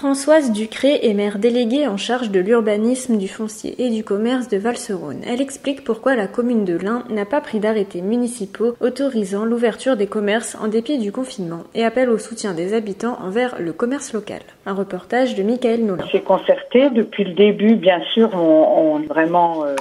Françoise Ducré est maire déléguée en charge de l'urbanisme, du foncier et du commerce de Val-Serone. Elle explique pourquoi la commune de l'Ain n'a pas pris d'arrêtés municipaux autorisant l'ouverture des commerces en dépit du confinement et appelle au soutien des habitants envers le commerce local. Un reportage de Michael Nolan. C'est concerté depuis le début, bien sûr, on, vraiment euh,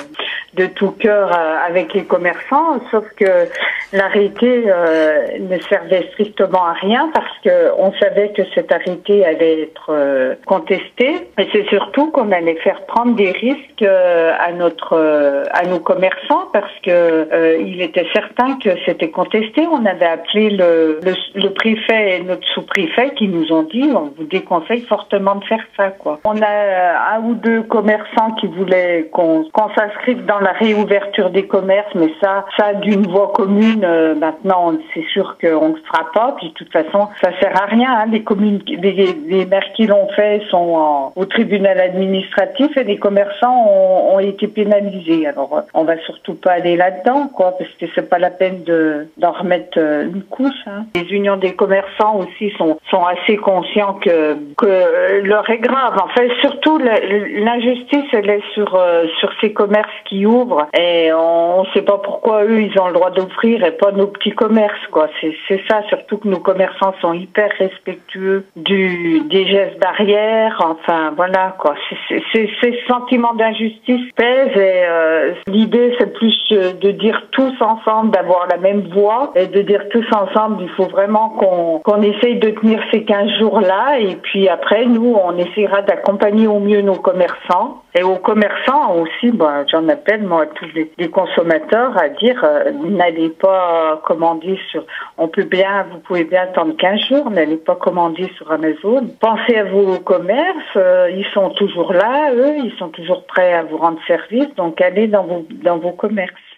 de tout cœur euh, avec les commerçants, sauf que l'arrêté euh, ne servait strictement à rien parce que on savait que cet arrêté allait être euh, contesté et c'est surtout qu'on allait faire prendre des risques euh, à notre euh, à nos commerçants parce que euh, il était certain que c'était contesté. On avait appelé le, le, le préfet et notre sous-préfet qui nous ont dit on vous déconseille fortement de faire ça quoi. On a un ou deux commerçants qui voulaient qu'on qu'on s'inscrive dans la réouverture des commerces, mais ça ça d'une voix commune euh, maintenant c'est sûr qu'on ne le fera pas. Puis de toute façon ça sert à rien. Hein. Les communes, les, maires qui l'ont fait sont au tribunal administratif et les commerçants ont, été pénalisés. Alors on va surtout pas aller là-dedans, quoi, parce que c'est pas la peine de d'en remettre euh, une couche. hein. Les unions des commerçants aussi sont assez conscients que que l'heure est grave. En fait, surtout l'injustice, elle est sur euh, sur ces commerces qui ouvrent et on, on sait pas pourquoi eux ils ont le droit d'ouvrir pas nos petits commerces, quoi. C'est ça, surtout que nos commerçants sont hyper respectueux du des gestes barrières. Enfin voilà, quoi. C'est- Ces sentiments d'injustice pèsent et euh, l'idée c'est plus euh, de dire tous ensemble, d'avoir la même voix et de dire tous ensemble, il faut vraiment qu'on qu'on essaye de tenir ces 15 jours-là et puis après nous on essaiera d'accompagner au mieux nos commerçants et aux commerçants aussi, bah, j'en appelle moi à tous les, les consommateurs à dire euh, n'allez pas commander sur on peut bien vous pouvez bien attendre 15 jours, n'allez pas commander sur Amazon. Pensez à vos commerces, euh, ils sont toujours là, eux, ils sont toujours prêts à vous rendre service, donc allez dans vos dans vos commerces.